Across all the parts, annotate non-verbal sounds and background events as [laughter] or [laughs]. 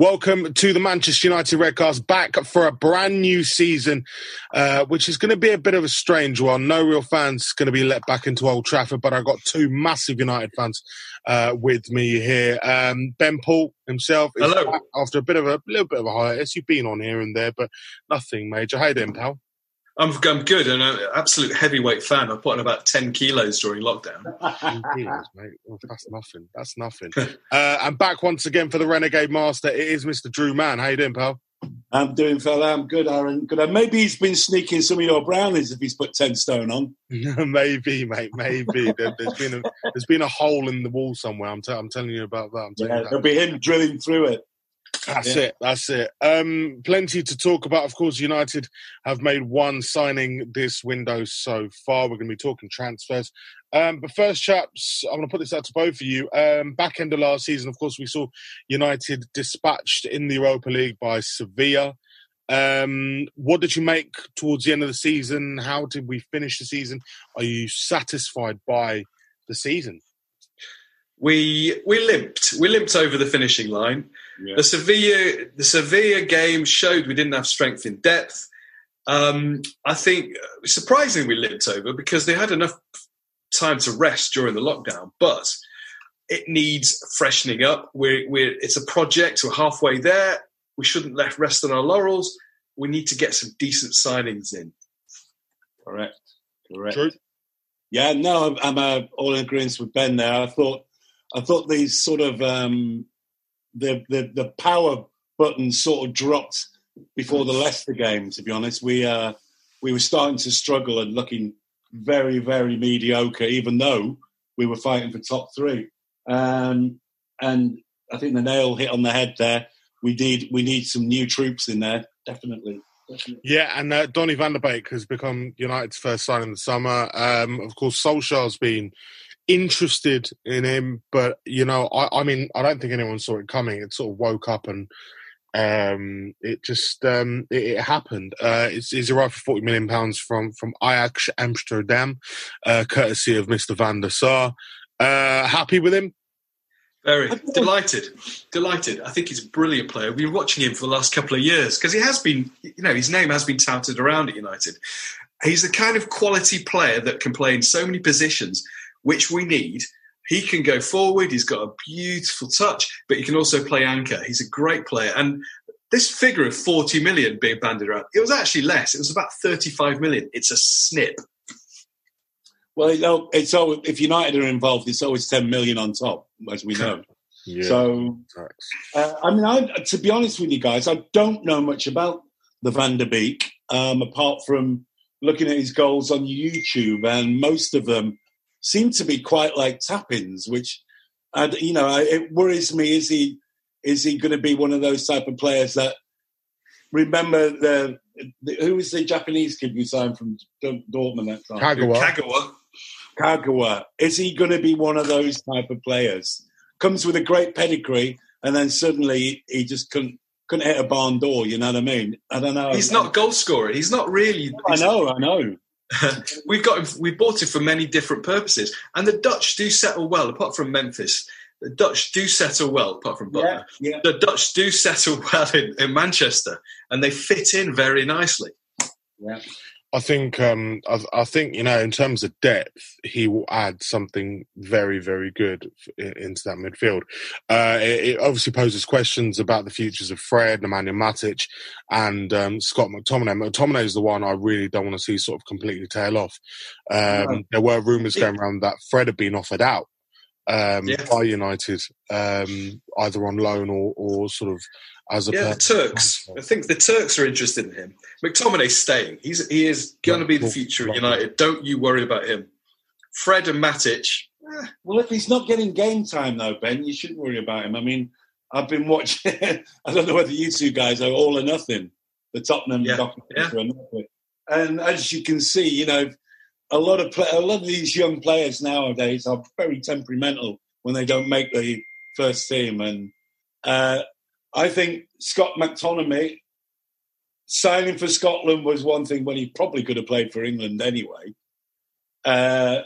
Welcome to the Manchester United Redcast, back for a brand new season, uh, which is going to be a bit of a strange one. No real fans going to be let back into Old Trafford, but I've got two massive United fans uh, with me here. Um, ben Paul himself is Hello. after a bit of a little bit of a hiatus. You've been on here and there, but nothing major. How you doing, pal? I'm, I'm good and an absolute heavyweight fan. I put on about 10 kilos during lockdown. [laughs] Years, mate. Well, that's nothing. That's nothing. [laughs] uh, and back once again for the Renegade Master. It is Mr. Drew Mann. How you doing, pal? I'm doing, fella. I'm good, Aaron. Good. Maybe he's been sneaking some of your brownies if he's put ten stone on. [laughs] maybe, mate. Maybe there, has been a there's been a hole in the wall somewhere. I'm, t- I'm telling you about that. I'm telling Yeah, you that. there'll be him drilling through it. That's Yeah. it. That's it. Um, plenty to talk about. Of course, United have made one signing this window so far. We're going to be talking transfers. Um, but first, chaps, I'm going to put this out to both of you. Um, back end of last season, of course, we saw United dispatched in the Europa League by Sevilla. Um, what did you make towards the end of the season? How did we finish the season? Are you satisfied by the season? We we limped. We limped over the finishing line. The Sevilla the Sevilla game showed we didn't have strength in depth. Um, I think uh, surprisingly we limped over because they had enough time to rest during the lockdown, but it needs freshening up. We're, we're it's a project. We're halfway there. We shouldn't let rest on our laurels. We need to get some decent signings in. Correct. Correct. Drew? Yeah, no, I'm, I'm uh, all in agreement with Ben there. I thought, I thought these sort of um, the, the the power button sort of dropped before the Leicester game. To be honest, we uh, we were starting to struggle and looking very very mediocre, even though we were fighting for top three. Um, and I think the nail hit on the head there. We need we need some new troops in there, definitely. definitely. Yeah, and uh, Donny van der Beek has become United's first sign in the summer. Um, of course, Solskjaer's been interested in him, but you know, I, I mean, I don't think anyone saw it coming. It sort of woke up and um, it just um, it, it happened. Uh, it's, he's arrived for forty million pounds from from Ajax Amsterdam, uh, courtesy of Mister Van der Sar. Uh, happy with him? Very delighted, delighted. I think he's a brilliant player. We've been watching him for the last couple of years because he has been, you know, his name has been touted around at United. He's the kind of quality player that can play in so many positions, which we need. He can go forward. He's got a beautiful touch, but he can also play anchor. He's a great player. And this figure of 40 million being banded around, it was actually less. It was about 35 million. It's a snip. Well, you know, it's always, if United are involved, it's always ten million on top, as we know. [laughs] Yeah. So, uh, I mean, I, to be honest with you guys, I don't know much about the Van der Beek, um, apart from looking at his goals on YouTube, and most of them seem to be quite like tap-ins, which, and you know, it worries me. Is he is he going to be one of those type of players that remember the, the who was the Japanese kid we signed from Dortmund that time? Kagawa. Kagawa. Kagawa. Is he going to be one of those type of players? Comes with a great pedigree, and then suddenly he just couldn't couldn't hit a barn door. You know what I mean? I don't know. He's not a goal scorer. He's not really. I know. I know. [laughs] We've got him. We bought him for many different purposes, and the Dutch do settle well. Apart from Memphis, the Dutch do settle well. Apart from Butler, Yeah, yeah. the Dutch do settle [laughs] well in, in Manchester, and they fit in very nicely. Yeah. I think um, I, I think you know in terms of depth, he will add something very very good f- into that midfield. Uh, it, it obviously poses questions about the futures of Fred, Nemanja Matic, and um, Scott McTominay. McTominay is the one I really don't want to see sort of completely tail off. Um, No. There were rumours going around that Fred had been offered out um, Yeah. by United, um, either on loan or, or sort of as a Yeah, the Turks. I think the Turks are interested in him. McTominay's staying. He's he is going to be the future of United. Don't you worry about him. Fred and Matic. eh, Well, if he's not getting game time though, Ben, you shouldn't worry about him. I mean, I've been watching. [laughs] I don't know whether you two guys are all or nothing. The Tottenham Yeah, documentary, or nothing. and as you can see, you know, a lot of play, a lot of these young players nowadays are very temperamental when they don't make the first team, and uh, I think Scott McTominay signing for Scotland was one thing when he probably could have played for England anyway. Uh,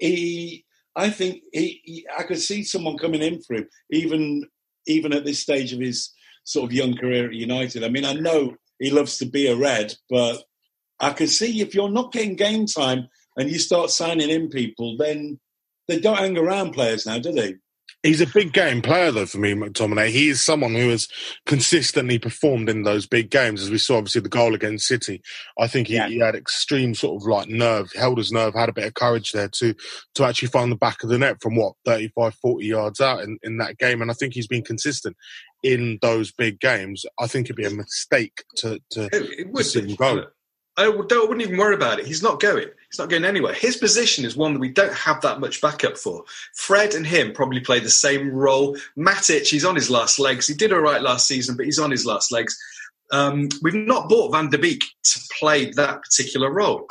he, I think he, he, I could see someone coming in for him, even even at this stage of his sort of young career at United. I mean, I know he loves to be a red, but I could see if you're not getting game time and you start signing in people, then they don't hang around players now, do they? He's a big game player, though, for me, McTominay. He is someone who has consistently performed in those big games, as we saw, obviously, the goal against City. I think he, Yeah. he had extreme sort of like nerve, held his nerve, had a bit of courage there to to actually find the back of the net from what, 35, 40 yards out in, in that game. And I think he's been consistent in those big games. I think it'd be a mistake to, to, It, it to see him go. I don't, wouldn't even worry about it. He's not going. He's not going anywhere. His position is one that we don't have that much backup for. Fred and him probably play the same role. Matic, he's on his last legs. He did all right last season, but he's on his last legs. Um, we've not bought Van der Beek to play that particular role.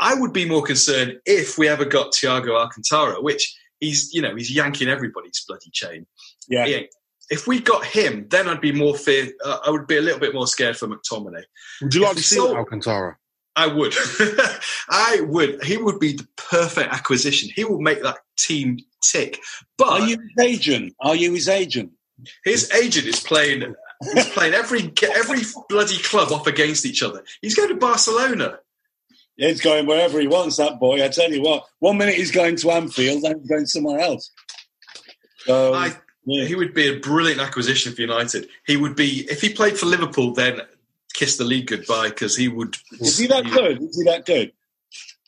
I would be more concerned if we ever got Thiago Alcantara, which he's, you know, he's yanking everybody's bloody chain. Yeah. Yeah. If we got him, then I'd be more fear. Uh, I would be a little bit more scared for McTominay. Would you like If to see sold- Alcantara? I would. [laughs] I would. He would be the perfect acquisition. He will make that team tick. But Are you his agent? Are you his agent? his agent is playing. He's playing every every bloody club off against each other. He's going to Barcelona. Yeah, he's going wherever he wants, that boy. I tell you what, one minute he's going to Anfield, then he's going somewhere else. So, I, yeah. he would be a brilliant acquisition for United. He would be if he played for Liverpool, then kiss the league goodbye because he would. is he that good? Is he that good?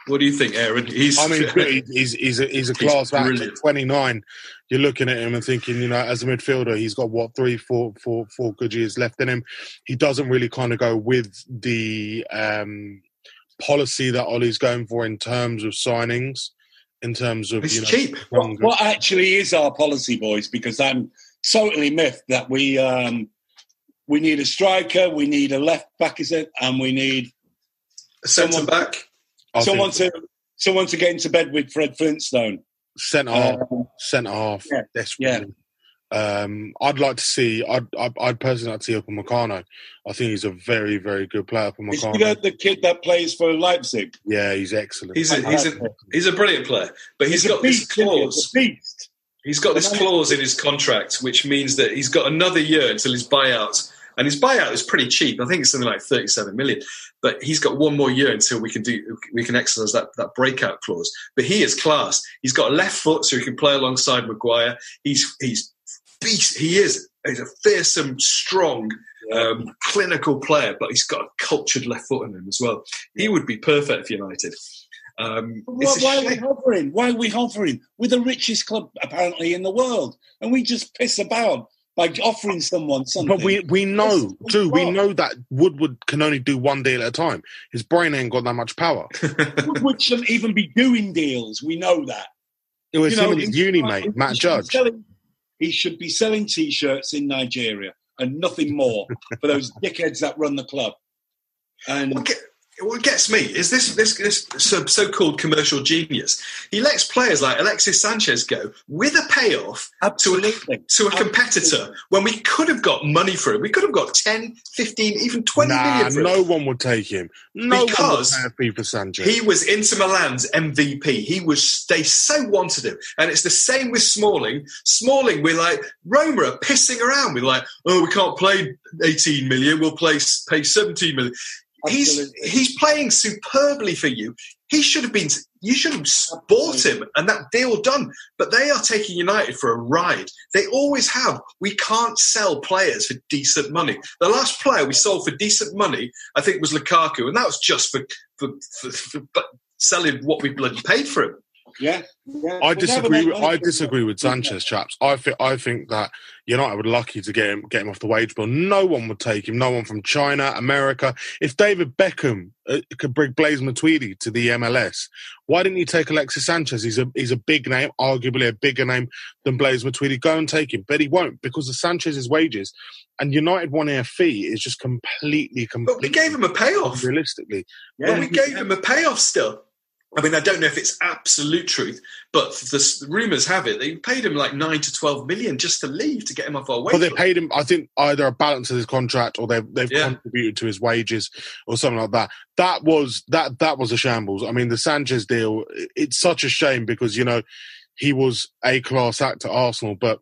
What do you think, Aaron? He's. I mean, [laughs] he- he's he's a, he's a class act. At 29, you're looking at him and thinking, you know, as a midfielder, he's got what three, four, four, four good years left in him. He doesn't really kind of go with the um, policy that Ollie's going for in terms of signings, in terms of He's you know, cheap. What, what actually is our policy, boys? Because I'm totally miffed that we um, we need a striker, we need a left back, is it, and we need a centre someone- back. Someone to someone to get into bed with Fred Flintstone. centre half, Uh, centre half, yeah, desperately. Um, I'd like to see. I'd, I'd, I'd personally like to see Upamecano. I think he's a very, very good player. is he Upamecano. the, the kid that plays for Leipzig? Yeah, he's excellent. He's a, he's a he's a brilliant player, but he's a got this beast, isn't he? clause. He's a beast. He's got this clause in his contract, which means that he's got another year until his buyout. And his buyout is pretty cheap. I think it's something like 37 million. But he's got one more year until we can do we can exercise that, that breakout clause. But he is class. He's got a left foot so he can play alongside Maguire. He's he's beast. He is he's a fearsome, strong, um, clinical player, but he's got a cultured left foot in him as well. He would be perfect for United. Um, Why, why are we hovering? Why are we hovering? We're the richest club apparently in the world, and we just piss about. By offering someone something. But we we know, This is Drew, we know that Woodward can only do one deal at a time. His brain ain't got that much power. [laughs] Woodward shouldn't even be doing deals. We know that. It was You know, him and his he- uni mate, should Matt be Judge. selling- he should be selling T-shirts in Nigeria and nothing more for those [laughs] dickheads that run the club. And What, get, what gets me is this this, this so, so-called commercial genius. He lets players like Alexis Sanchez go with a payoff to a, absolutely, to a competitor when we could have got money for him. We could have got 10, 15, even twenty million Nah, him. no one would take him. No Because one would pay for Sanchez. He was Inter Milan's MVP. He was. They so wanted him, and it's the same with Smalling. Smalling, we're like Roma are pissing around. We're like, oh, we can't play eighteen million. We'll play pay seventeen million. He's Absolutely. he's playing superbly for you. He should have been. You should have bought him and that deal done. But they are taking United for a ride. They always have. We can't sell players for decent money. The last player we sold for decent money, I think, was Lukaku, and that was just for for, for, for but selling what we bloody paid for him. Yeah, yeah. I disagree. With, I disagree with Sanchez, chaps. I think I think that United were lucky to get him get him off the wage bill. No one would take him. No one from China, America. If David Beckham uh, could bring Blaise Matuidi to the MLS, why didn't he take Alexis Sanchez? He's a he's a big name, arguably a bigger name than Blaise Matuidi. Go and take him, but he won't because of Sanchez's wages. And United wanting a fee is just completely, But we gave him a payoff. realistically. But we gave him a payoff still. I mean, I don't know if it's absolute truth, but the rumours have it they paid him like nine to twelve million just to leave to get him off our wage. Well, they paid him, I think, either a balance of his contract or they've they've Yeah. contributed to his wages or something like that. That was that that was a shambles. I mean, the Sanchez deal. It's such a shame because you know he was a class act at Arsenal, but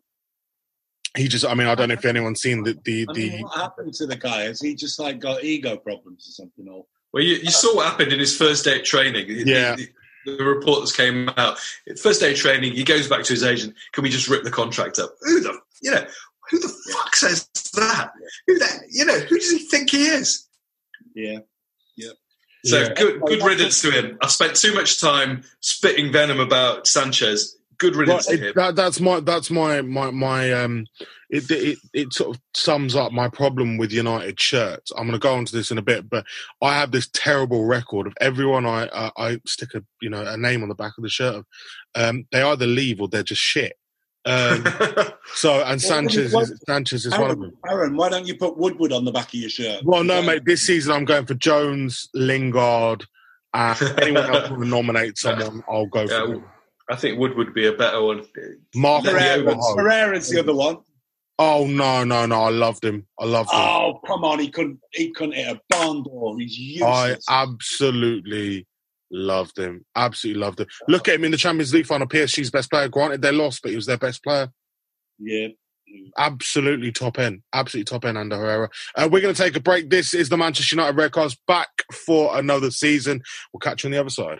he just. I mean, I don't know if anyone's seen the the, the I the mean, what happened to the guy? Has he just like got ego problems or something? Or Well, you, you saw what happened in his first day of training. The- Yeah. The, the report that's came out. First day of training, he goes back to his agent. Can we just rip the contract up? Who the you know who the fuck says that? Who that you know who does he think he is? yeah, So Yeah. good good riddance to him. I've spent too much time spitting venom about Sanchez. Good Well, riddance to it, him. that, that's my that's my my my um it, it it sort of sums up my problem with United shirts. I'm going to go on to this in a bit, but I have this terrible record of everyone I I, I stick a you know a name on the back of the shirt of. Um, they either leave or they're just shit. Um, [laughs] so and Sanchez what- is, Sanchez is one of them. Aaron, Aaron, why don't you put Woodward on the back of your shirt? Well, no, Okay. mate. This season I'm going for Jones, Lingard, and anyone else want to nominate [laughs] someone, I'll go Yeah, for them. I think Wood would be a better one. Mark Let the Pereira, Pereira's the other one. Oh no, no, no! I loved him. I loved him. Oh, come on, he couldn't. He couldn't hit a barn door. He's useless. I absolutely loved him. Absolutely loved him. Look at him in the Champions League final. PSG's best player. Granted, they lost, but he was their best player. yeah. Absolutely top end. Absolutely top end under Herrera. Uh, we're going to take a break. This is the Manchester United Redcast back for another season. We'll catch you on the other side.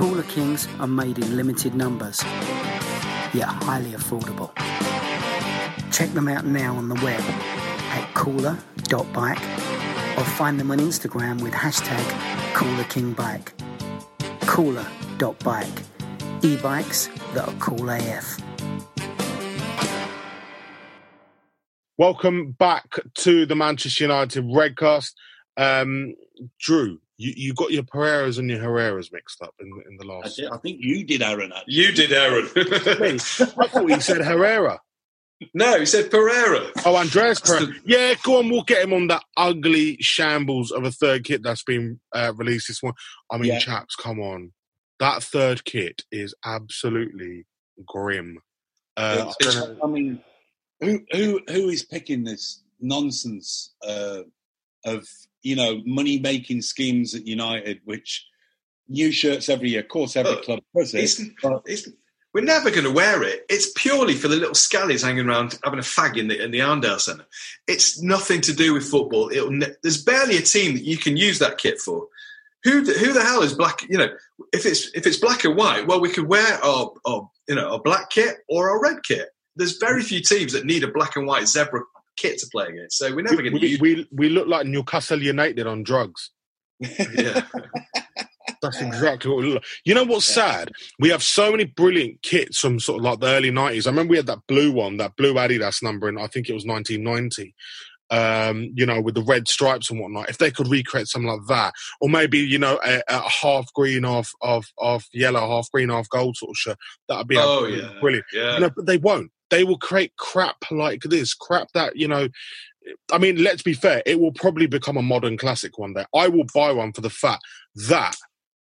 Cooler Kings are made in limited numbers, yet highly affordable. Check them out now on the web at cooler.bike or find them on Instagram with hashtag coolerkingbike. Cooler.bike. E-bikes that are cool AF. Welcome back to the Manchester United Redcast. Um, Drew, you, you got your Pereiras and your Herreras mixed up in, in the I, last. did- I think you did, Aaron. Actually. You did, Aaron. [laughs] [laughs] I thought he said Herrera. no, he said Pereira. Oh, Andreas That's Pereira. Yeah, go on. We'll get him on that ugly shambles of a third kit that's been uh, released this one. I mean, Yeah. chaps, come on. That third kit is absolutely grim. Uh, It's- I I mean, who who who is picking this nonsense uh, of you know, money making schemes at United, which new shirts every year. Of course, every club does it. It's, but- it's, we're never going to wear it. It's purely for the little scallies hanging around having a fag in the in the Arndale Centre. It's nothing to do with football. It'll, ne- there's barely a team that you can use that kit for. Who the, who the hell is black? You know, if it's if it's black and white, well, we could wear our, our you know a black kit or a red kit. There's very few teams that need a black and white zebra kit to play against. So we're never going to we, use. we, we look like Newcastle United on drugs. yeah. [laughs] That's exactly what we look like. You know what's sad? We have so many brilliant kits from sort of like the early 90s. I remember we had that blue one, that blue Adidas number, and I think it was 1990. Um, you know, with the red stripes and whatnot. If they could recreate something like that, or maybe you know a, a half green, off of of yellow, half green, half gold sort of shirt, that'd be Oh absolutely yeah. brilliant. Yeah. No, but they won't. They will create crap like this, crap that you know. I mean, let's be fair. It will probably become a modern classic one day. I will buy one for the fact that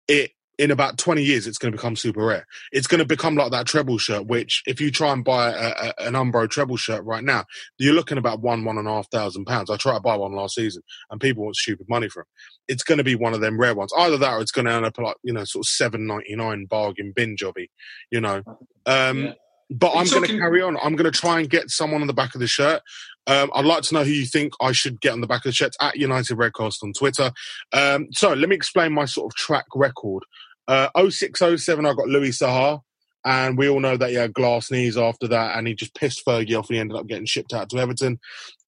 it in about 20 years it's going to become super rare it's going to become like that treble shirt which if you try and buy a, a, an umbro treble shirt right now you're looking about one one and a half thousand pounds i tried to buy one last season and people want stupid money for them it's going to be one of them rare ones either that or it's going to end up like you know sort of 7.99 bargain bin jobby you know um Yeah. But i'm going to carry on i'm going to try and get someone on the back of the shirt um, I'd like to know who you think I should get on the back of the shirt at United Redcast on Twitter. Um, so let me explain my sort of track record. Uh, 0607, I got Louis Saha, and we all know that he had glass knees after that, and he just pissed Fergie off, and he ended up getting shipped out to Everton.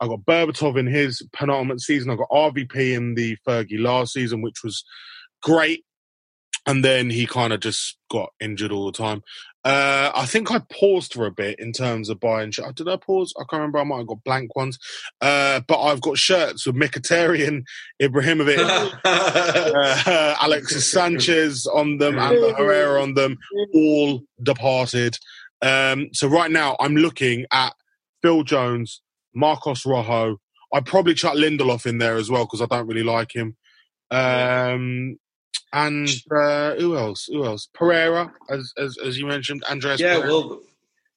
I got Berbatov in his penultimate season. I got RVP in the Fergie last season, which was great. And then he kind of just got injured all the time. Uh, I think I paused for a bit in terms of buying shirts. Did I pause? I can't remember. I might have got blank ones. Uh, but I've got shirts with Mkhitaryan, Ibrahimovic, uh, [laughs] Alexis Sanchez on them, and Herrera on them, all departed. Um, so right now I'm looking at Phil Jones, Marcos Rojo. I'd probably chuck Lindelof in there as well because I don't really like him. Um, and uh, who else? Who else? Pereira, as as, as you mentioned, Andreas. yeah, Pereira. well,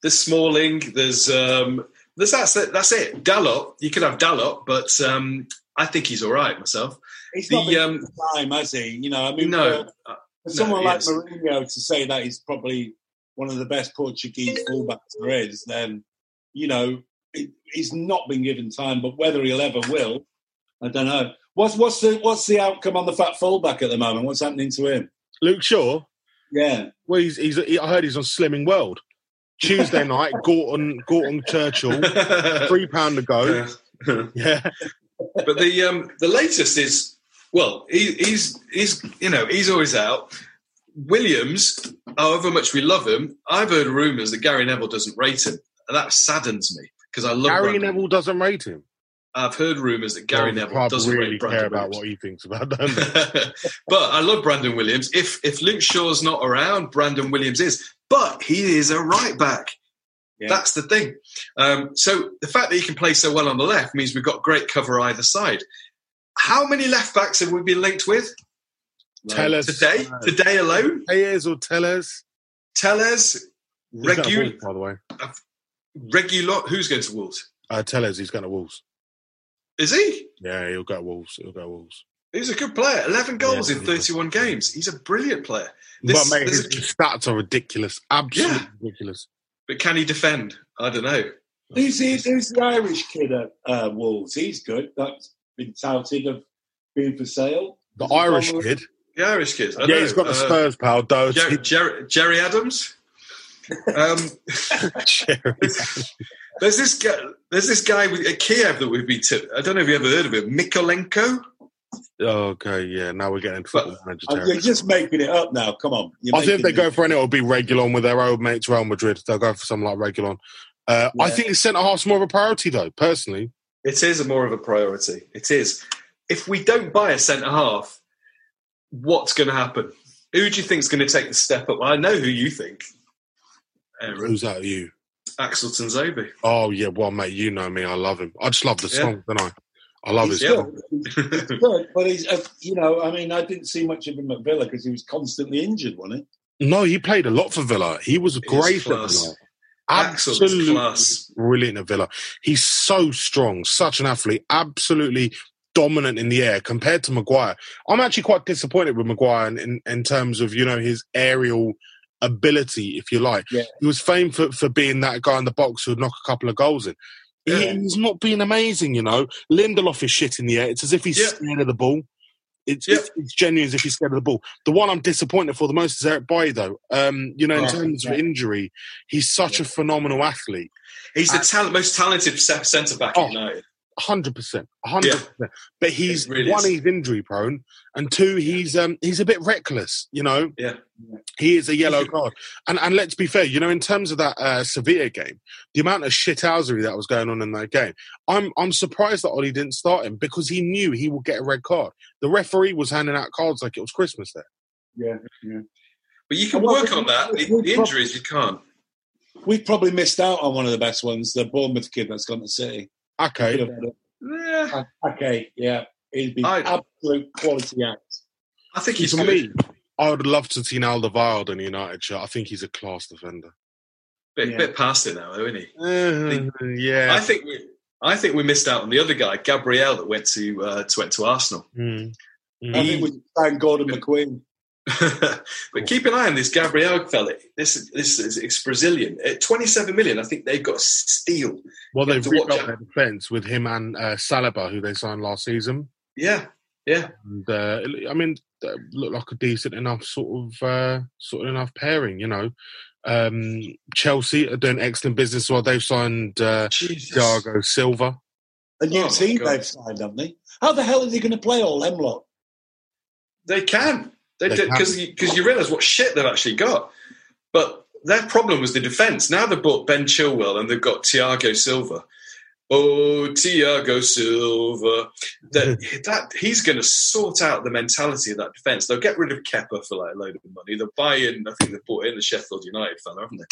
there's Smalling. There's um, there's that's it. That's it. Dalot. You could have Dalot, but um, I think he's all right myself. He's The, not been um, time, has he? You know, I mean, No, for, uh, for no, someone like yes. Mourinho to say that he's probably one of the best Portuguese fullbacks there is, then you know it, he's not been given time. But whether he'll ever will, I don't know. What's what's the what's the outcome on the fat fullback at the moment? What's happening to him? Luke Shaw. Yeah, Well, he's, he's he, I heard he's on Slimming World. Tuesday [laughs] night, Gorton Gorton Churchill, three pound to go. [laughs] Yeah, but the um, the latest is well, he, he's he's you know he's always out. Williams, however much we love him, I've heard rumours that Gary Neville doesn't rate him, and that saddens me because I love Gary Brandon. Neville doesn't rate him. I've heard rumours that Gary Well, Neville club doesn't really rate Brandon care about Williams. what he thinks about [laughs] them. but I love Brandon Williams. If if Luke Shaw's not around, Brandon Williams is. But he is a right back. Yeah. That's the thing. Um, so the fact that he can play so well on the left means we've got great cover either side. How many left backs have we been linked with Tell us today? Today alone, Telles or Telles. Telles, He's going to Regu, Wolves, by the way. Regular. Who's going to Wolves? Uh, Telles, he's going to Wolves. Is he? Yeah, he'll go to Wolves. He'll go to Wolves. He's a good player. Eleven goals Yeah, in he is. thirty-one games. He's a brilliant player. This- but mate, this his, is- stats are ridiculous. Absolutely Yeah. ridiculous. but can he defend? I don't know. who's the, who's the Irish kid at uh, Wolves? He's good. That's been touted of being for sale. The Is Irish one- kid. The Irish kid. I Yeah, know. he's got the Uh, Spurs pal. Though. Jerry, Jerry, Jerry Adams. [laughs] Um, Jerry. [laughs] there's this guy. There's this guy with, at Kiev that we've been to. I don't know if you ever heard of him. Mykolenko. okay, yeah. Now we're getting football manager territory. You're just making it up now. Come on. You're I think if they go for any, it'll be Reguilon with their old mates Real Madrid. They'll go for something like Reguilon. Uh, I think the centre half's more of a priority, though. Personally, It is a more of a priority. It is. If we don't buy a centre half, what's going to happen? Who do you think's going to take the step up? Well, I know who you think. Aaron. who's that? You? Axel Tuanzebe. Oh yeah, well, mate, you know me. I love him. I just love the Yeah. song, don't I? I love He's his Yeah. song. good. He's good, but he's, uh, you know, I mean, I didn't see much of him at Villa because he was constantly injured, wasn't he? No, he played a lot for Villa. He was He's great at. Villa. Absolutely class. brilliant at Villa. He's so strong, such an athlete. Absolutely dominant in the air compared to Maguire. I'm actually quite disappointed with Maguire in, in, in terms of, you know, his aerial ability, if you like. Yeah. He was famed for, for being that guy in the box who'd knock a couple of goals in. Yeah. he's not been amazing, you know. Lindelof is shit in the air. It's as if he's Yeah. scared of the ball. It's, Yeah. it's, it's genuine as if he's scared of the ball. The one I'm disappointed for the most is Eric Bailly, though. Um, you know, in Right, terms of injury, he's such a phenomenal athlete. He's the talent, most talented centre back Oh, United. Hundred percent, hundred percent. But he's really one, is. he's injury prone, and two, he's um he's a bit reckless. You know, Yeah. he is a yellow card. And and let's be fair, you know, in terms of that uh, Sevilla game, the amount of shithousery that was going on in that game, I'm I'm surprised that Ollie didn't start him because he knew he would get a red card. The referee was handing out cards like it was Christmas there. Yeah, yeah. But you can Well, work on that. The, the injuries, you can't. We've probably missed out on one of the best ones, the Bournemouth kid that's gone to City. Okay, had it. Yeah, Okay, yeah. He'd be I- absolute quality act. I think he's me, I would love to see Alderweireld in United shirt. I think he's a class defender. Bit, Yeah. bit past it now, though, isn't he? Uh, yeah, I think we, I think we missed out on the other guy, Gabriel, that went to uh, to went to Arsenal. Mm. Mm. I think we thank Gordon McQueen. [laughs] but keep an eye on this Gabriel fella. This this is it's Brazilian. At 27 million, I think they've got a steal. Well, they've have to rebuilt their defence with him and uh, Saliba, who they signed last season. Yeah, yeah. And uh, I mean, look like a decent enough sort of uh, sort of enough pairing. You know, um, Chelsea are doing excellent business. Well, they've signed uh, Jesus. Thiago Silva. A new Oh, team they've signed, haven't they? How the hell are they going to play all them lot? They can. Because you realise what shit they've actually got. But their problem was the defence. Now they've bought Ben Chilwell and they've got Thiago Silva. Oh, Thiago Silva. That [laughs] that he's going to sort out the mentality of that defence. They'll get rid of Kepa for like a load of money. They'll buy in. I think they've bought in the Sheffield United fella, haven't they?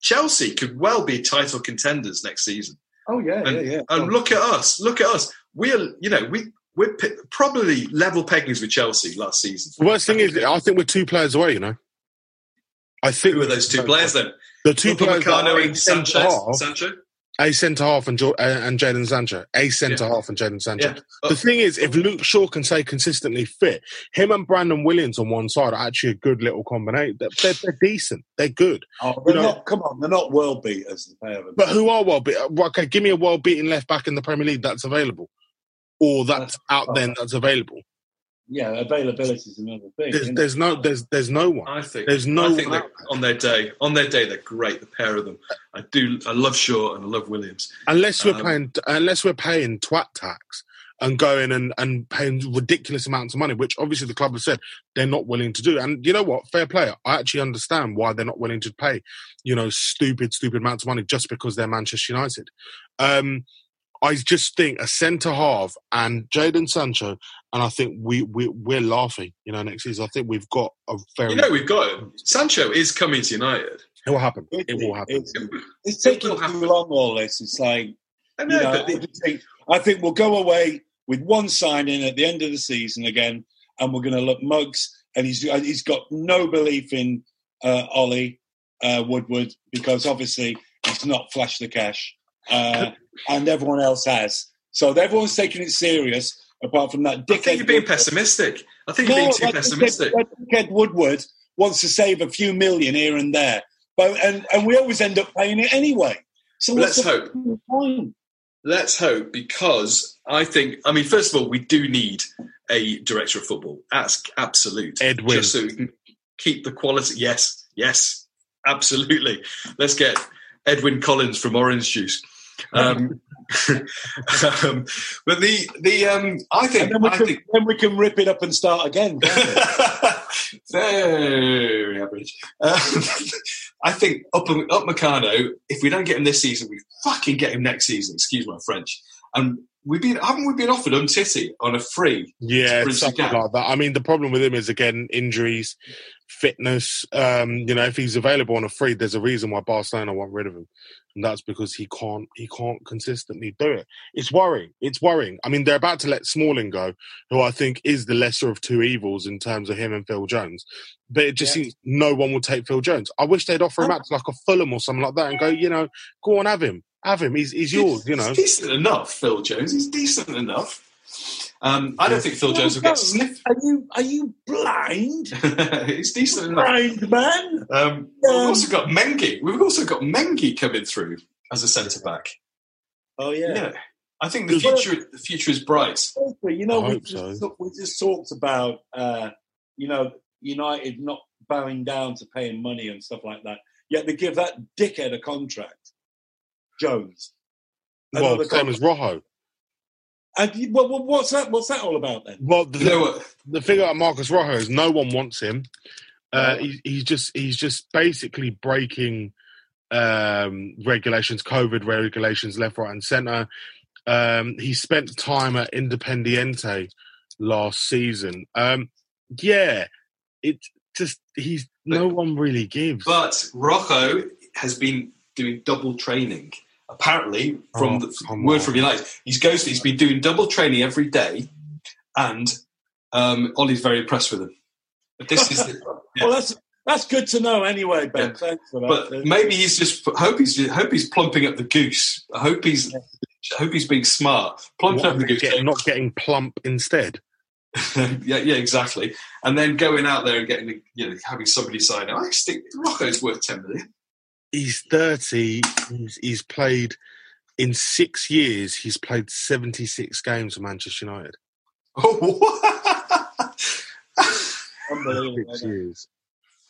Chelsea could well be title contenders next season. Oh, yeah, And, yeah, yeah. and look at us. Look at us. We're you know we we're probably level peggings with Chelsea last season. The worst thing is, I think we're two players away. You know, I think Who are those two players then? The two players that are Upamecano a and Sanchez. half, Sancho. a centre half, and jo- uh, and Jadon Sancho, a centre half and Jadon Sancho. Yeah. Oh, The thing is, if Luke Shaw can stay consistently fit, him and Brandon Williams on one side are actually a good little combination. They're, they're, they're decent. They're good. Oh, they're you know- not, come on, they're not world beaters, the pair of them. But who are world beat? Okay, give me a world beating left back in the Premier League that's available, or that's out there that's available. yeah, availability is another thing. There's, there's no, there's, there's no one. I think There's no I think one on their day. On their day, they're great. The pair of them. I do. I love Shaw and I love Williams. unless we're Um, paying, unless we're paying twat tax and going and, and paying ridiculous amounts of money, which obviously the club has said they're not willing to do. And you know what? Fair play. I actually understand why they're not willing to pay, you know, stupid, stupid amounts of money just because they're Manchester United. Um, I just think a centre half and Jadon Sancho, and I think we, we we're laughing, you know, next season. I think we've got a very. You know we've got it. Sancho is coming to United. it will happen. It will happen. It's, it's taking will too long, all this. It's like, I you know, know, but I, think, I think we'll go away with one signing at the end of the season again, and we're going to look mugs. And he's he's got no belief in uh, Ollie uh, Woodward because obviously he's not flash the cash, uh, and everyone else has. So everyone's taking it serious, apart from that I dickhead. think you're being Woodward. pessimistic. I think you're being too that pessimistic. Dickhead, that dickhead Woodward wants to save a few million here and there, but and, and we always end up paying it anyway. So Let's hope. point? Let's hope because I think. I mean, first of all, we do need a director of football. That's absolute. Edwin. Just so we can keep the quality. Yes, yes, absolutely. Let's get Edwyn Collins from Orange Juice. Um, [laughs] [laughs] um, but the the um, I think then we, I can, think then we can rip it up and start again. [laughs] very average. Um, I think Upamecano. If we don't get him this season, we fucking get him next season. Excuse my French. And we've been haven't we been offered Umtiti on a free? Yeah, something like that. I mean, the problem with him is again injuries, fitness. Um, you know, if he's available on a free, there's a reason why Barcelona want rid of him, and that's because he can't he can't consistently do it. It's worrying. It's worrying. I mean, they're about to let Smalling go, who I think is the lesser of two evils in terms of him and Phil Jones. But it just Yeah. seems no one will take Phil Jones. I wish they'd offer him out to like a Fulham or something like that and go, you know, go on, have him, have him. He's he's yours. You know. he's decent enough. Phil Jones, he's decent enough. Um, I don't think Phil Jones will get sniff. Are you are you blind? [laughs] He's decent enough. blind man. Um, we've also got Mengi. We've also got Mengi coming through as a centre back. Oh yeah. Yeah. I think the future the future is bright. You know, we just, so. we just talked about uh, you know United not bowing down to paying money and stuff like that. Yet they give that dickhead a contract, Jones. Well, Another same as Rojo. And you- well, well, what's that? What's that all about then? Well, the, You know the thing about Marcos Rojo is no one wants him. Uh, No. he, he's just he's just basically breaking um, regulations, COVID regulations, left, right, and centre. Um, he spent time at Independiente last season. Um, yeah, it just he's no one really gives. But Rocco has been doing double training. Apparently, from Oh, the word on. from United, he's ghosted. He's been doing double training every day, and um, Ollie's very impressed with him. But this is, the, [laughs] Yeah. Well, that's that's good to know anyway, Ben. Yeah. Thanks for that. but maybe he's just hope he's hope he's plumping up the goose. I hope he's I hope he's being smart, plumping What, up the goose. get- not getting plump instead. [laughs] yeah, yeah, exactly. And then going out there and getting, the- you know, having somebody sign. I think Rocco's worth ten million. He's thirty. He's, he's played in six years. He's played seventy six games for Manchester United. [laughs] Oh, what? Unbelievable. Six years.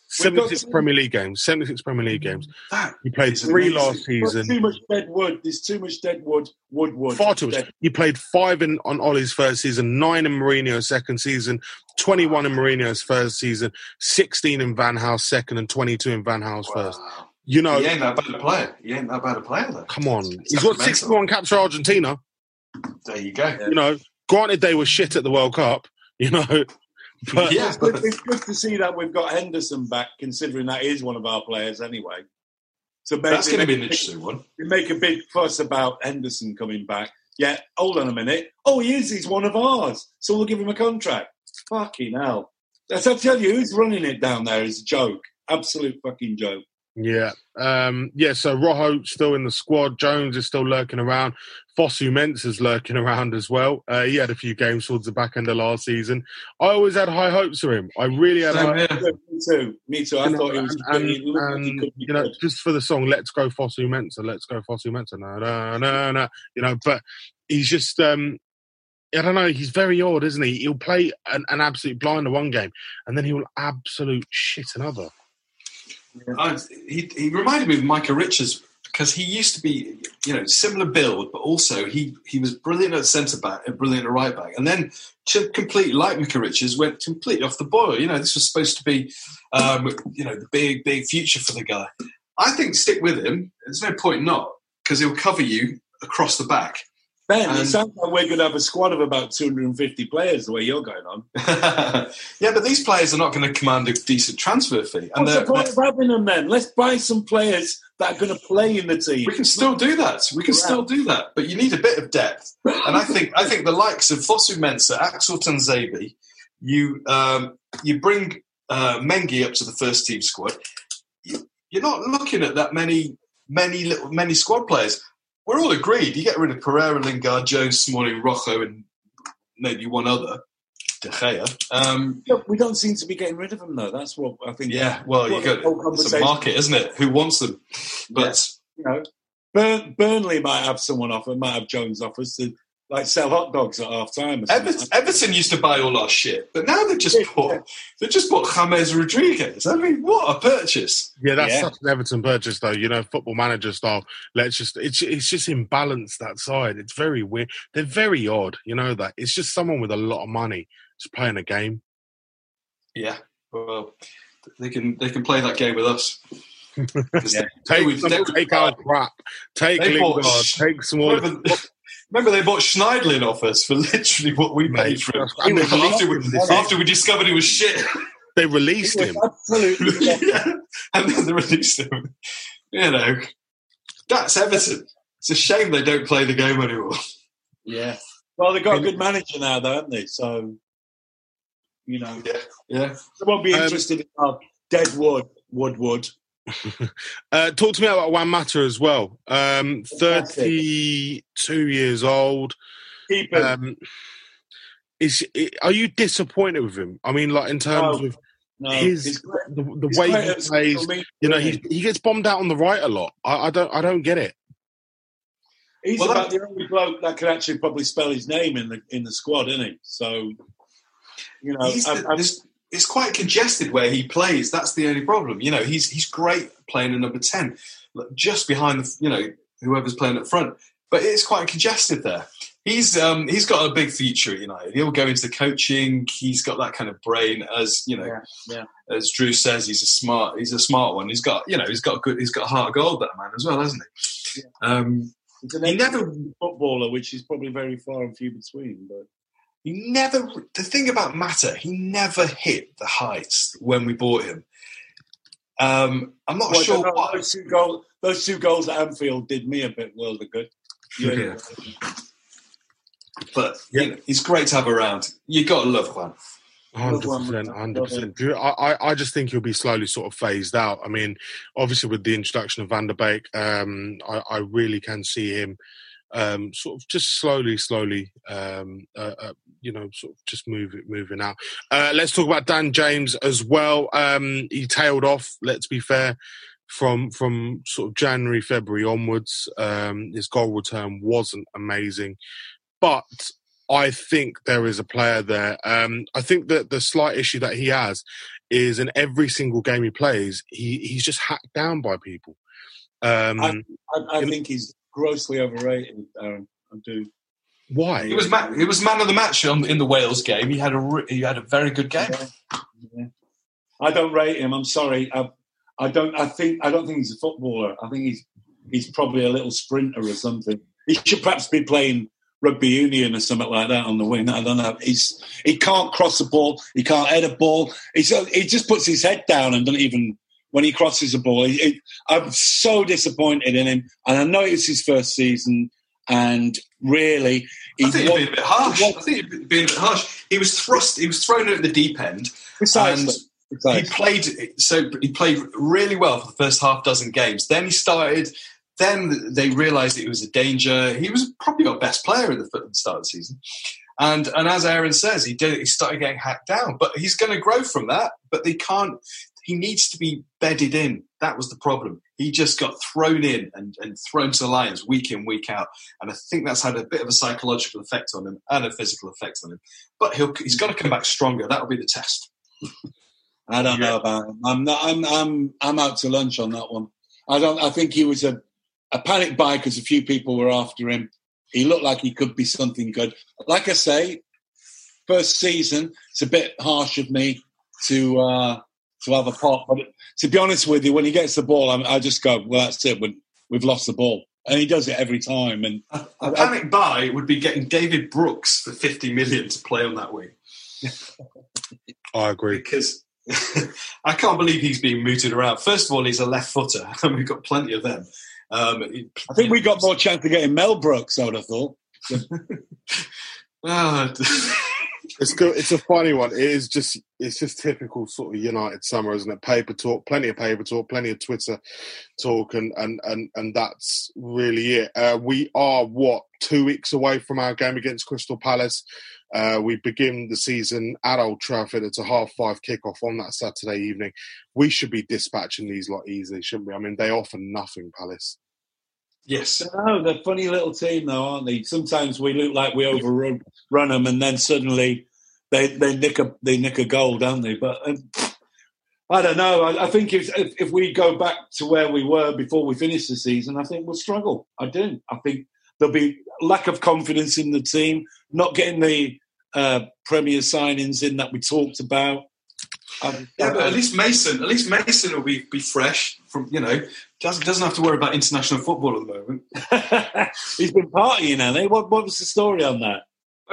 76 two- Premier League games. 76 Premier League games. that He played three amazing. last There's season. too much dead wood. There's too much dead wood. Wood wood. Far too much. He played five in on Ollie's first season, nine in Mourinho's second season, 21 in Mourinho's first season, 16 in Van Haal's second, and 22 in Van Haal's first. Wow. You know, He ain't that bad a player. He ain't that bad a player, though. come on. It's He's got mental. 61 caps for Argentina. There you go. You know, granted they were shit at the World Cup, you know, [laughs] but yeah, It's good, it's good to see that we've got Henderson back, considering that is one of our players anyway. So maybe that's going to be an they- interesting one. We make a big fuss about Henderson coming back. Yeah, hold on a minute. Oh, he is. He's one of ours. So we'll give him a contract. Fucking hell. That's, I tell you, who's running it down there is a joke. Absolute fucking joke. Yeah. Um, yeah, so Rojo still in the squad. Jones is still lurking around. Fosu Mensah's lurking [laughs] around as well. Uh, he had a few games towards the back end of last season. I always had high hopes for him. I really had Same high here. Me too. Me too. I you know, thought he was and, he looked he and, could be you know, good. just for the song "Let's Go Fosu Mensah," "Let's Go Fosu Mensah," no, no, no, no, you know. But he's just, um, I don't know. He's very odd, isn't he? He'll play an, an absolute blinder one game, and then he will absolute shit another. I, he, he reminded me of Micah Richards because he used to be, you know, similar build, but also he, he was brilliant at centre back and brilliant at right back. And then, to completely like Micah Richards, went completely off the boil. You know, this was supposed to be, um, you know, the big, big future for the guy. I think stick with him. There's no point not because he'll cover you across the back. Ben, it sounds like we're going to have a squad of about 250 players the way you're going on. [laughs] yeah, but these players are not going to command a decent transfer fee. And What's the point of having them then? Let's buy some players that are going to play in the team. We can still do that. We can still do that, but you need a bit of depth. And I think I think the likes of Fosu Mensah, Axel Tuanzebe, you um, you bring uh, Mengi up to the first team squad. You, you're not looking at that many many little many squad players. We're all agreed. You get rid of Pereira, Lingard, Jones, Smalling, Rojo, and maybe one other, De Gea. Um, we don't seem to be getting rid of them though. That's what I think. yeah, well, you got it's a market, isn't it? Who wants them? But You know, Burn, Burnley might have someone offer, might have Jones offers to like sell hot dogs at half time. Everton, Everton used to buy all our shit, but now they've just bought they've just bought James Rodriguez. I mean, what a purchase! Yeah, that's Yeah. such an Everton purchase, though. You know, football manager style. Let's just it's it's just imbalanced that side. It's very weird. They're very odd. You know that it's just someone with a lot of money just playing a game. Yeah, well, they can they can play that game with us. [laughs] Yeah. they- Take they- some, they- take our crap. Take They bought Lingard. Take some more. Remember, remember they bought Schneiderlin off us for [laughs] literally what we paid for him. and they after, we, released him this after we discovered he was shit. They released [laughs] him. Absolutely. [laughs] yeah. And then they released him. You know, that's Everton. It's a shame they don't play the game anymore. yeah. Well, they've got a good manager now, though, haven't they? So, you know, Yeah, yeah. they won't be Um, interested in our dead wood, wood, wood. [laughs] Uh, talk to me about Juan Mata as well. Um, Thirty-two years old. Um, is are you disappointed with him? I mean, like in terms No. of No, his he's the, the he's way he plays. social media, You know, he he gets bombed out on the right a lot. I, I don't I don't get it. He's Well, about that- the only bloke that can actually probably spell his name in the in the squad, isn't he? So, you know, I'm- the- I'm- it's, quite congested where he plays. That's the only problem. You know, he's he's great playing in number ten, just behind the you know whoever's playing up front. But it's quite congested there. He's um, he's got a big future at United. He'll go into coaching. He's got that kind of brain, as you know, Yeah, yeah. as Drew says. He's a smart he's a smart one. He's got you know he's got good he's got a heart of gold that man as well, hasn't he? Um, he's an he never footballer, which is probably very far and few between. But He never. The thing about Mata, he never hit the heights when we bought him. Um, I'm not Well, sure no, those two goals, those two goals at Anfield did me a bit world of good. Yeah. but you know, he's great to have around. You got to love Juan. Hundred percent, hundred percent. I, I I just think he'll be slowly sort of phased out. I mean, obviously with the introduction of Van der Beek, um, I, I really can see him um, sort of just slowly, slowly, um, uh, uh, you know, sort of just move it, moving out. Uh, let's talk about Dan James as well. Um, he tailed off. Let's be fair. From from sort of January, February onwards, um, his goal return wasn't amazing, but I think there is a player there. Um, I think that the slight issue that he has is in every single game he plays, he he's just hacked down by people. Um, I, I, I think he's grossly overrated, Aaron. I do. why? He was man, he was man of the match on, in the Wales game. He had a re- he had a very good game. Yeah. I don't rate him. I'm sorry. I, I don't. I think. I don't think he's a footballer. I think he's he's probably a little sprinter or something. He should perhaps be playing rugby union or something like that on the wing. I don't know. He's he can't cross the ball. He can't head a ball. He's, he just puts his head down and doesn't even when he crosses the ball. I'm so disappointed in him, and I know it's his first season. And really, he I think wa- being a bit harsh. I think he's being a bit harsh. He was thrust. He was thrown at the deep end, Precisely. and he played. So he played really well for the first half dozen games. Then he started. Then they realised it was a danger. He was probably our best player at the at the start of the season. And and as Aaron says, he did. He started getting hacked down, but he's going to grow from that. But they can't. He needs to be bedded in. That was the problem. He just got thrown in and, and thrown to the lions week in week out, and I think that's had a bit of a psychological effect on him and a physical effect on him. But he'll he's got to come back stronger. That'll be the test. [laughs] I don't know about him. I'm not. I'm. I'm. I'm out to lunch on that one. I don't. I think he was a a panic buy because a few people were after him. He looked like he could be something good. Like I say, first season. It's a bit harsh of me to uh, to have a pot, but to be honest with you, when he gets the ball, I, I just go, "Well, that's it. We, we've lost the ball," and he does it every time. And A, a panic buy would be getting David Brooks for 50 million to play on that wing [laughs] I agree. because [laughs] I can't believe he's being mooted around. First of all, he's a left footer, [laughs] and we've got plenty of them. Um, I think we got more chance of getting Mel Brooks. I would have thought. Ah, It's good. It's a funny one. It is just it's just typical sort of United summer, isn't it? Paper talk, plenty of paper talk, plenty of Twitter talk, and and and and that's really it. Uh, we are what two weeks away from our game against Crystal Palace. Uh, we begin the season at Old Trafford. It's a half five kickoff on that Saturday evening. We should be dispatching these lot easily, shouldn't we? I mean, they offer nothing, Palace. yes. No, they're a funny little team, though, aren't they? Sometimes we look like we overrun run them, and then suddenly they they nick a they nick a goal, don't they? But um, I don't know. I, I think if, if if we go back to where we were before we finish the season, I think we'll struggle. I do. I think there'll be lack of confidence in the team, not getting the uh, Premier signings in that we talked about. I, Yeah, but at least Mason, at least Mason will be, be fresh from you know doesn't doesn't have to worry about international football at the moment. [laughs] he's been partying, he? What, what was the story on that?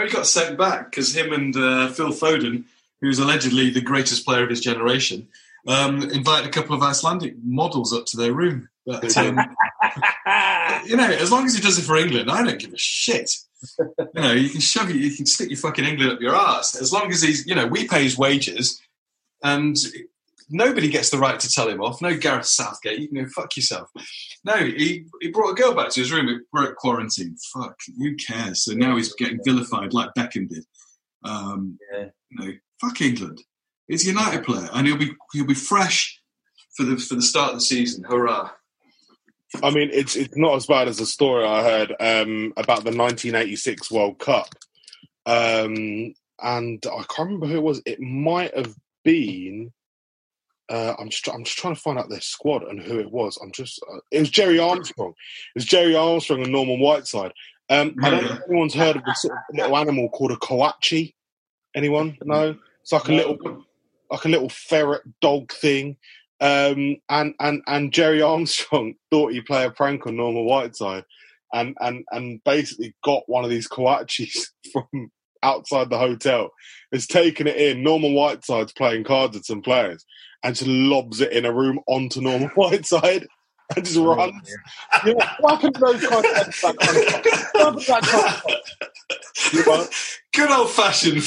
He got sent back because him and uh, Phil Foden, who's allegedly the greatest player of his generation, um, invited a couple of Icelandic models up to their room. But um, [laughs] you know, as long as he does it for England, I don't give a shit. You know, you can shove it, you can stick your fucking England up your ass. As long as he's, you know, we pay his wages, and nobody gets the right to tell him off. No Gareth Southgate, you can go fuck yourself. No, he, he brought a girl back to his room. It broke quarantine. Fuck, who cares? So now he's getting vilified like Beckham did. Um, Yeah. You know, fuck England. He's a United player, and he'll be he'll be fresh for the for the start of the season. Hurrah! I mean, it's it's not as bad as the story I heard um, about the 1986 World Cup, um, and I can't remember who it was. It might have been. Uh, I'm just I'm just trying to find out their squad and who it was. I'm just uh, it was Gerry Armstrong. It was Gerry Armstrong and Norman Whiteside. Um, I don't know if anyone's heard of this sort of little animal called a coati. Anyone? No. It's like a little like a little ferret dog thing. Um, and and and Gerry [laughs] Armstrong thought he'd play a prank on Norman Whiteside, and and and basically got one of these coatis [laughs] from outside the hotel. Has taken it in. Norman Whiteside's playing cards with some players, and just lobs it in a room onto Norman [laughs] Whiteside. And just oh, runs. You know, what happened to those kind of that kind of [laughs] what happened that kind of you know, Good old fashioned.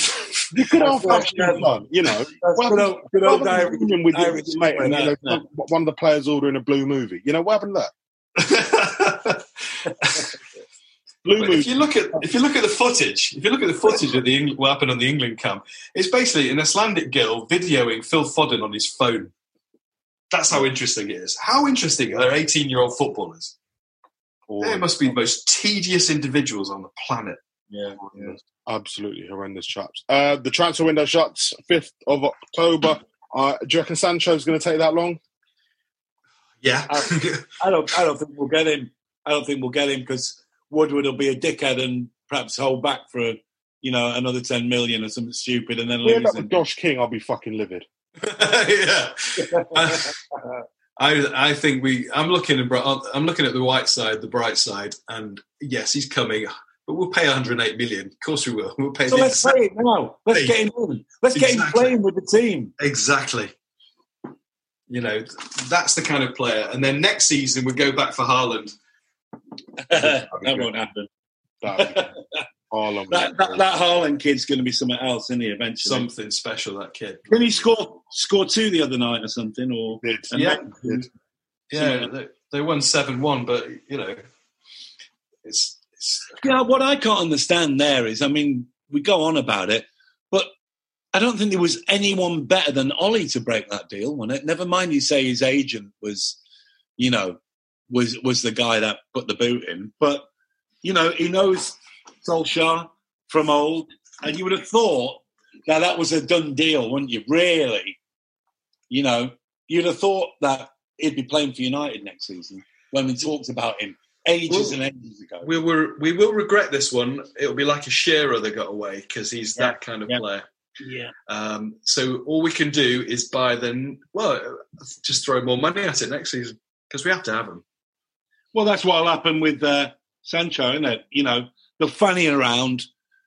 you could have fashioned fun, you know. What good old, good what old Irish, to Union your mate, and, you know, no. one of the players ordering a blue movie. You know what happened to that? [laughs] Blue if you look at if you look at the footage, if you look at the footage of the Eng- what happened on the England camp, it's basically an Icelandic girl videoing Phil Foden on his phone. That's how interesting it is. How interesting are eighteen-year-old footballers? They must be the most tedious individuals on the planet. Yeah, yeah. Absolutely horrendous chaps. Uh, the transfer window shuts 5th of October. Uh, do you reckon Sancho's going to take that long? Yeah, I don't. I don't think we'll get him. I don't think we'll get him because Woodward will be a dickhead and perhaps hold back for you know another ten million or something stupid, and then end lose. Josh King, I'll be fucking livid. [laughs] [laughs] yeah. I I think we. I'm looking at I'm looking at the white side, the bright side, and yes, he's coming. But we'll pay 108 million. Of course, we will. [laughs] We'll pay. So let's play it now. Let's get him in. Let's get him Exactly. playing with the team. Exactly. You know, that's the kind of player. And then next season we go back for Haaland. That won't happen. That'd [laughs] Harlem. That, that, that Haaland kid's going to be something else, isn't he? Eventually. Something special, that kid. Didn't he score score two the other night or something? Or Did. and Yeah. then- Yeah, they, they won seven one, but you know, it's it's Yeah, what I can't understand there is, I mean, we go on about it, but I don't think there was anyone better than Ollie to break that deal, wasn't it? Never mind, you say his agent was, you know, was was the guy that put the boot in, but you know, he knows Solskjaer from old, and you would have thought that that was a done deal, wouldn't you? Really, you know, you'd have thought that he'd be playing for United next season when we talked about him ages Well, and ages ago. we were we will regret this one. It'll be like a Shearer that got away because he's Yeah, that kind of yeah. player. Yeah. Um, so all we can do is buy them. Well, just throw more money at it next season because we have to have them. Well, that's what'll happen with uh, Sancho, isn't it? You know, they'll fanny around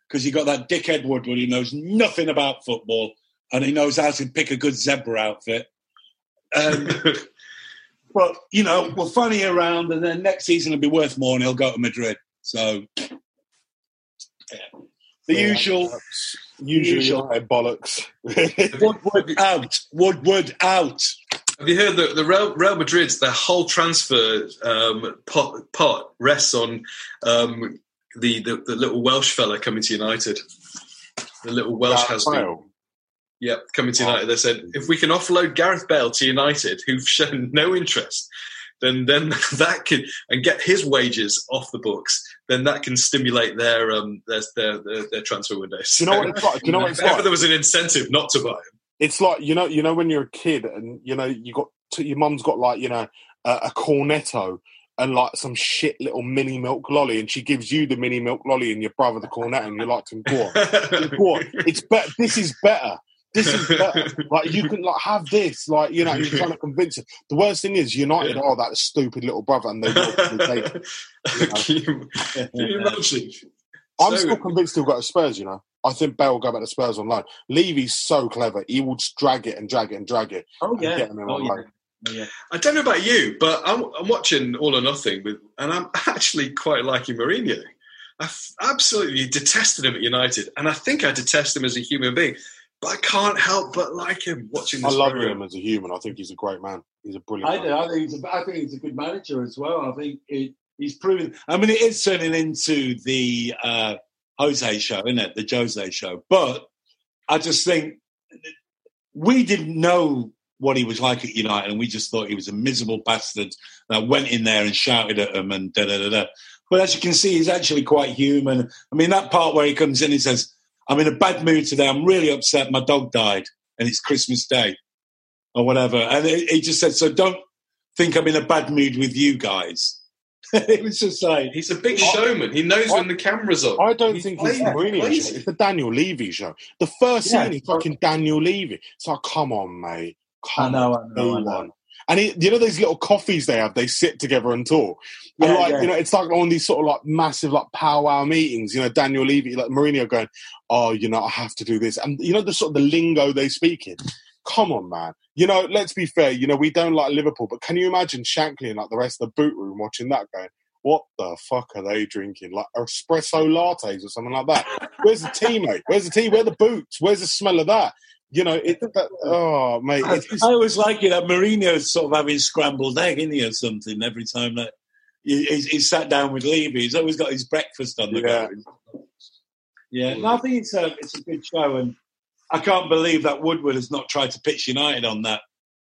because you got that dickhead Woodward who knows nothing about football and he knows how to pick a good zebra outfit. Um, [laughs] but you know, we'll fanny around, and then next season will be worth more, and he'll go to Madrid. So, yeah. the Yeah. usual Usually Usual. Bollocks. Woodward out, Woodward out. Have you heard that the Real, Real Madrid's their whole transfer um, pot, pot rests on um, the, the the little Welsh fella coming to United? The little Welsh has been. Yep, coming to. United. They said if we can offload Gareth Bale to United, who've shown no interest, then then [laughs] that can and get his wages off the books. Then that can stimulate their um their their, their, their transfer windows. Do you know what it's like? Do you know what [laughs] if it's ever like? there was an incentive not to buy him. It's like you know, you know, when you're a kid and you know you got to, your mum's got like you know a, a cornetto and like some shit little mini milk lolly, and she gives you the mini milk lolly and your brother the cornetto, and you're like, go on. It's better. This is better. This is better. Like you can like have this. Like you know, you're trying to convince him. The worst thing is United are that stupid little brother, and they will [laughs] probably take it. can, you, can you imagine? I'm So- still convinced he'll go to Spurs. You know, I think Bale will go back to Spurs on loan. Levy's so clever; he will just drag it and drag it and drag it. Oh yeah, get him in oh on yeah. loan. Oh, yeah. I don't know about you, but I'm, I'm watching All or Nothing with, and I'm [laughs] actually quite liking Mourinho. I f- absolutely detested him at United, and I think I detest him as a human being. But I can't help but like him watching I love program. him as a human. I think he's a great man. He's a brilliant. I man. do. I think he's a, I think he's a good manager as well. I think he, he's proven. I mean, it is turning into the uh, Jose show, isn't it? The Jose show. But I just think we didn't know what he was like at United, and we just thought he was a miserable bastard that went in there and shouted at him and da da da da. But as you can see, he's actually quite human. I mean, that part where he comes in, he says, "I'm in a bad mood today. I'm really upset. My dog died, and it's Christmas Day, or whatever." And he just said, "So don't think I'm in a bad mood with you guys." [laughs] it was just like he's a big showman. He knows I, when the camera's on. I don't he's think it's the Mourinho show. It's the Daniel Levy show. The first yeah. scene is fucking Daniel Levy. It's like, come on, mate. Come I know, I know, I know. on. And he, you know those little coffees they have, they sit together and talk. And Yeah, like, yeah. you know, it's like on these sort of like massive like powwow meetings, you know, Daniel Levy, like Mourinho going, Oh, you know, I have to do this. And you know the sort of the lingo they speak in. Come on, man. You know, let's be fair, you know, we don't like Liverpool, but can you imagine Shankly and like the rest of the boot room watching that going, What the fuck are they drinking? Like espresso lattes or something like that. Where's the tea, mate? Where's the tea? Where are the boots? Where's the smell of that? You know, it, [laughs] that, oh, mate. I, I always like it that Mourinho's sort of having scrambled egg, isn't he, or something, every time that he, sat down with Levy. He's always got his breakfast on the Yeah. go. Yeah, no, I think it's a, it's a good show, and I can't believe that Woodward has not tried to pitch United on that,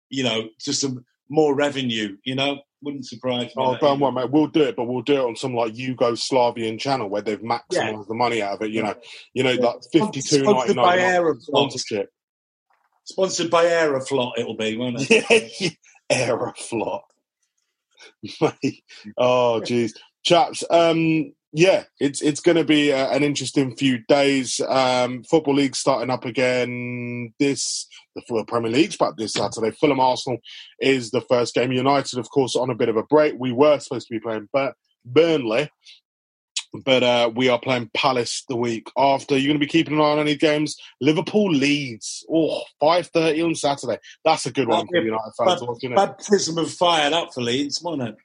you know, just some more revenue, you know? Wouldn't surprise me. Oh, don't worry, mate. We'll do it, but we'll do it on some like Yugoslavian channel where they've maximised Yeah. the money out of it. You know, you know, Yeah. like fifty two ninety Sponsored by nine sponsorship. Sponsored by Aeroflot, it'll be, won't it? [laughs] Aeroflot. [laughs] Mate. oh, jeez, chaps. Um, yeah, it's it's going to be uh, an interesting few days. Um, Football League starting up again this. The Premier League's back this Saturday. Fulham Arsenal is the first game. United, of course, on a bit of a break. We were supposed to be playing but Burnley, but uh, we are playing Palace the week after. You're going to be keeping an eye on any games. Liverpool Leeds. Oh, 5.30 on Saturday. That's a good one for United fans. Bap- Baptism of fire, that for Leeds, won't it?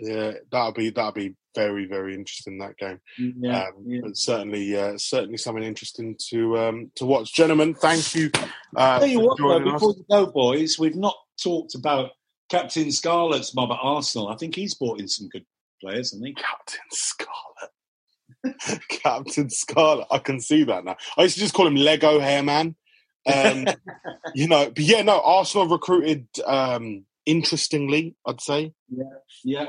Yeah, that'll be that'll be very very interesting that game. Yeah, um, yeah. But certainly, uh, certainly something interesting to um, to watch. Gentlemen, thank you. Uh, Tell you what, though, us. before you go, boys, we've not talked about Captain Scarlet's mob at Arsenal. I think he's brought in some good players, hasn't he? Captain Scarlet. [laughs] Captain Scarlet. I can see that now. I used to just call him Lego Hairman. Um, [laughs] you know, but yeah, no. Arsenal recruited um, interestingly. I'd say. Yeah, yeah.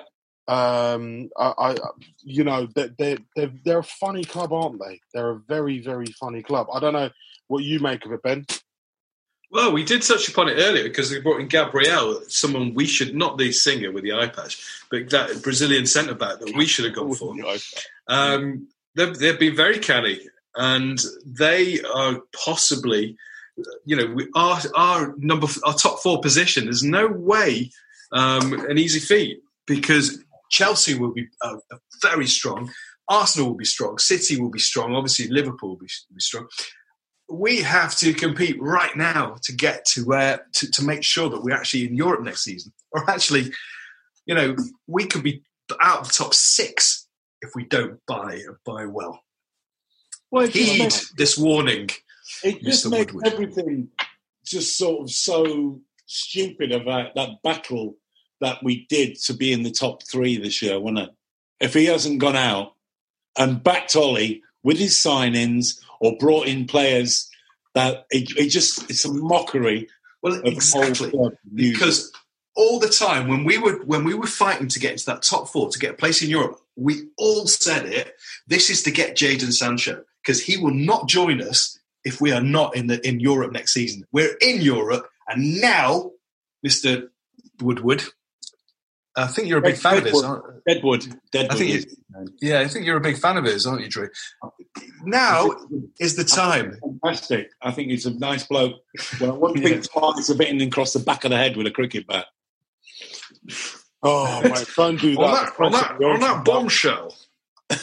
Um, I, I you know, they they they're, they're a funny club, aren't they? They're a very very funny club. I don't know what you make of it, Ben. Well, we did touch upon it earlier because we brought in Gabriel, someone we should not the singer with the eye patch, but that Brazilian centre back that we should have gone for. Um, they've, they've been very canny, and they are possibly, you know, we, our our number our top four position. There's no way um, an easy feat because Chelsea will be uh, very strong, Arsenal will be strong, City will be strong, obviously Liverpool will be, be strong. We have to compete right now to get to where to, to make sure that we're actually in Europe next season, [laughs] or actually, you know, we could be out of the top six if we don't buy buy well. Well, Heed makes, this warning. it just Mr. makes Woodward. everything just sort of so stupid about that battle that we did to be in the top three this year, wasn't it? If he hasn't gone out and backed Ollie with his signings or brought in players that it, it just it's a mockery Well, of the whole exactly. because all the time when we were when we were fighting to get into that top four to get a place in Europe, we all said it. This is to get Jadon Sancho because he will not join us if we are not in the in Europe next season. We're in Europe, and now, Mister Woodward, I think you're a big fan of his. aren't you? Deadwood, Deadwood. I think is name. Yeah, I think you're a big fan of his, aren't you, Drew? Now is the time. fantastic. I think he's a nice bloke. Well, one [laughs] Yeah. thing twice of hitting him across the back of the head with a cricket bat. Oh, mate, don't do that. On that, on that, on that bombshell.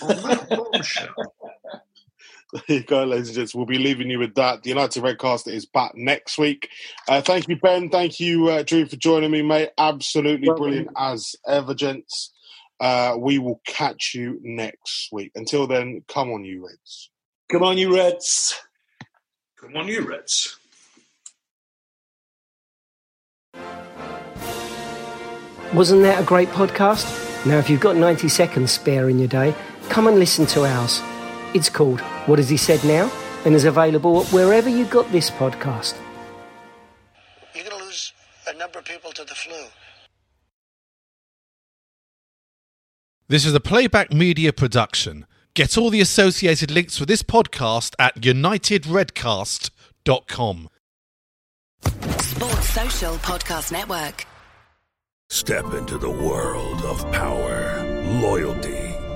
On that bombshell. There [laughs] you go, ladies and gents. We'll be leaving you with that. The United Redcast is back next week. Uh, thank you, Ben. Thank you, uh, Drew, for joining me, mate. Absolutely Well, brilliant as ever, gents. Uh, we will catch you next week. Until then, come on, you Reds. Come on, you Reds. Come on, you Reds. Wasn't that a great podcast? Now, if you've got 90 seconds spare in your day, come and listen to ours. It's called What Has He Said Now? and is available wherever you got this podcast. You're going to lose a number of people to the flu. This is a playback media production. Get all the associated links for this podcast at unitedredcast.com. Sports Social Podcast Network. Step into the world of power, loyalty,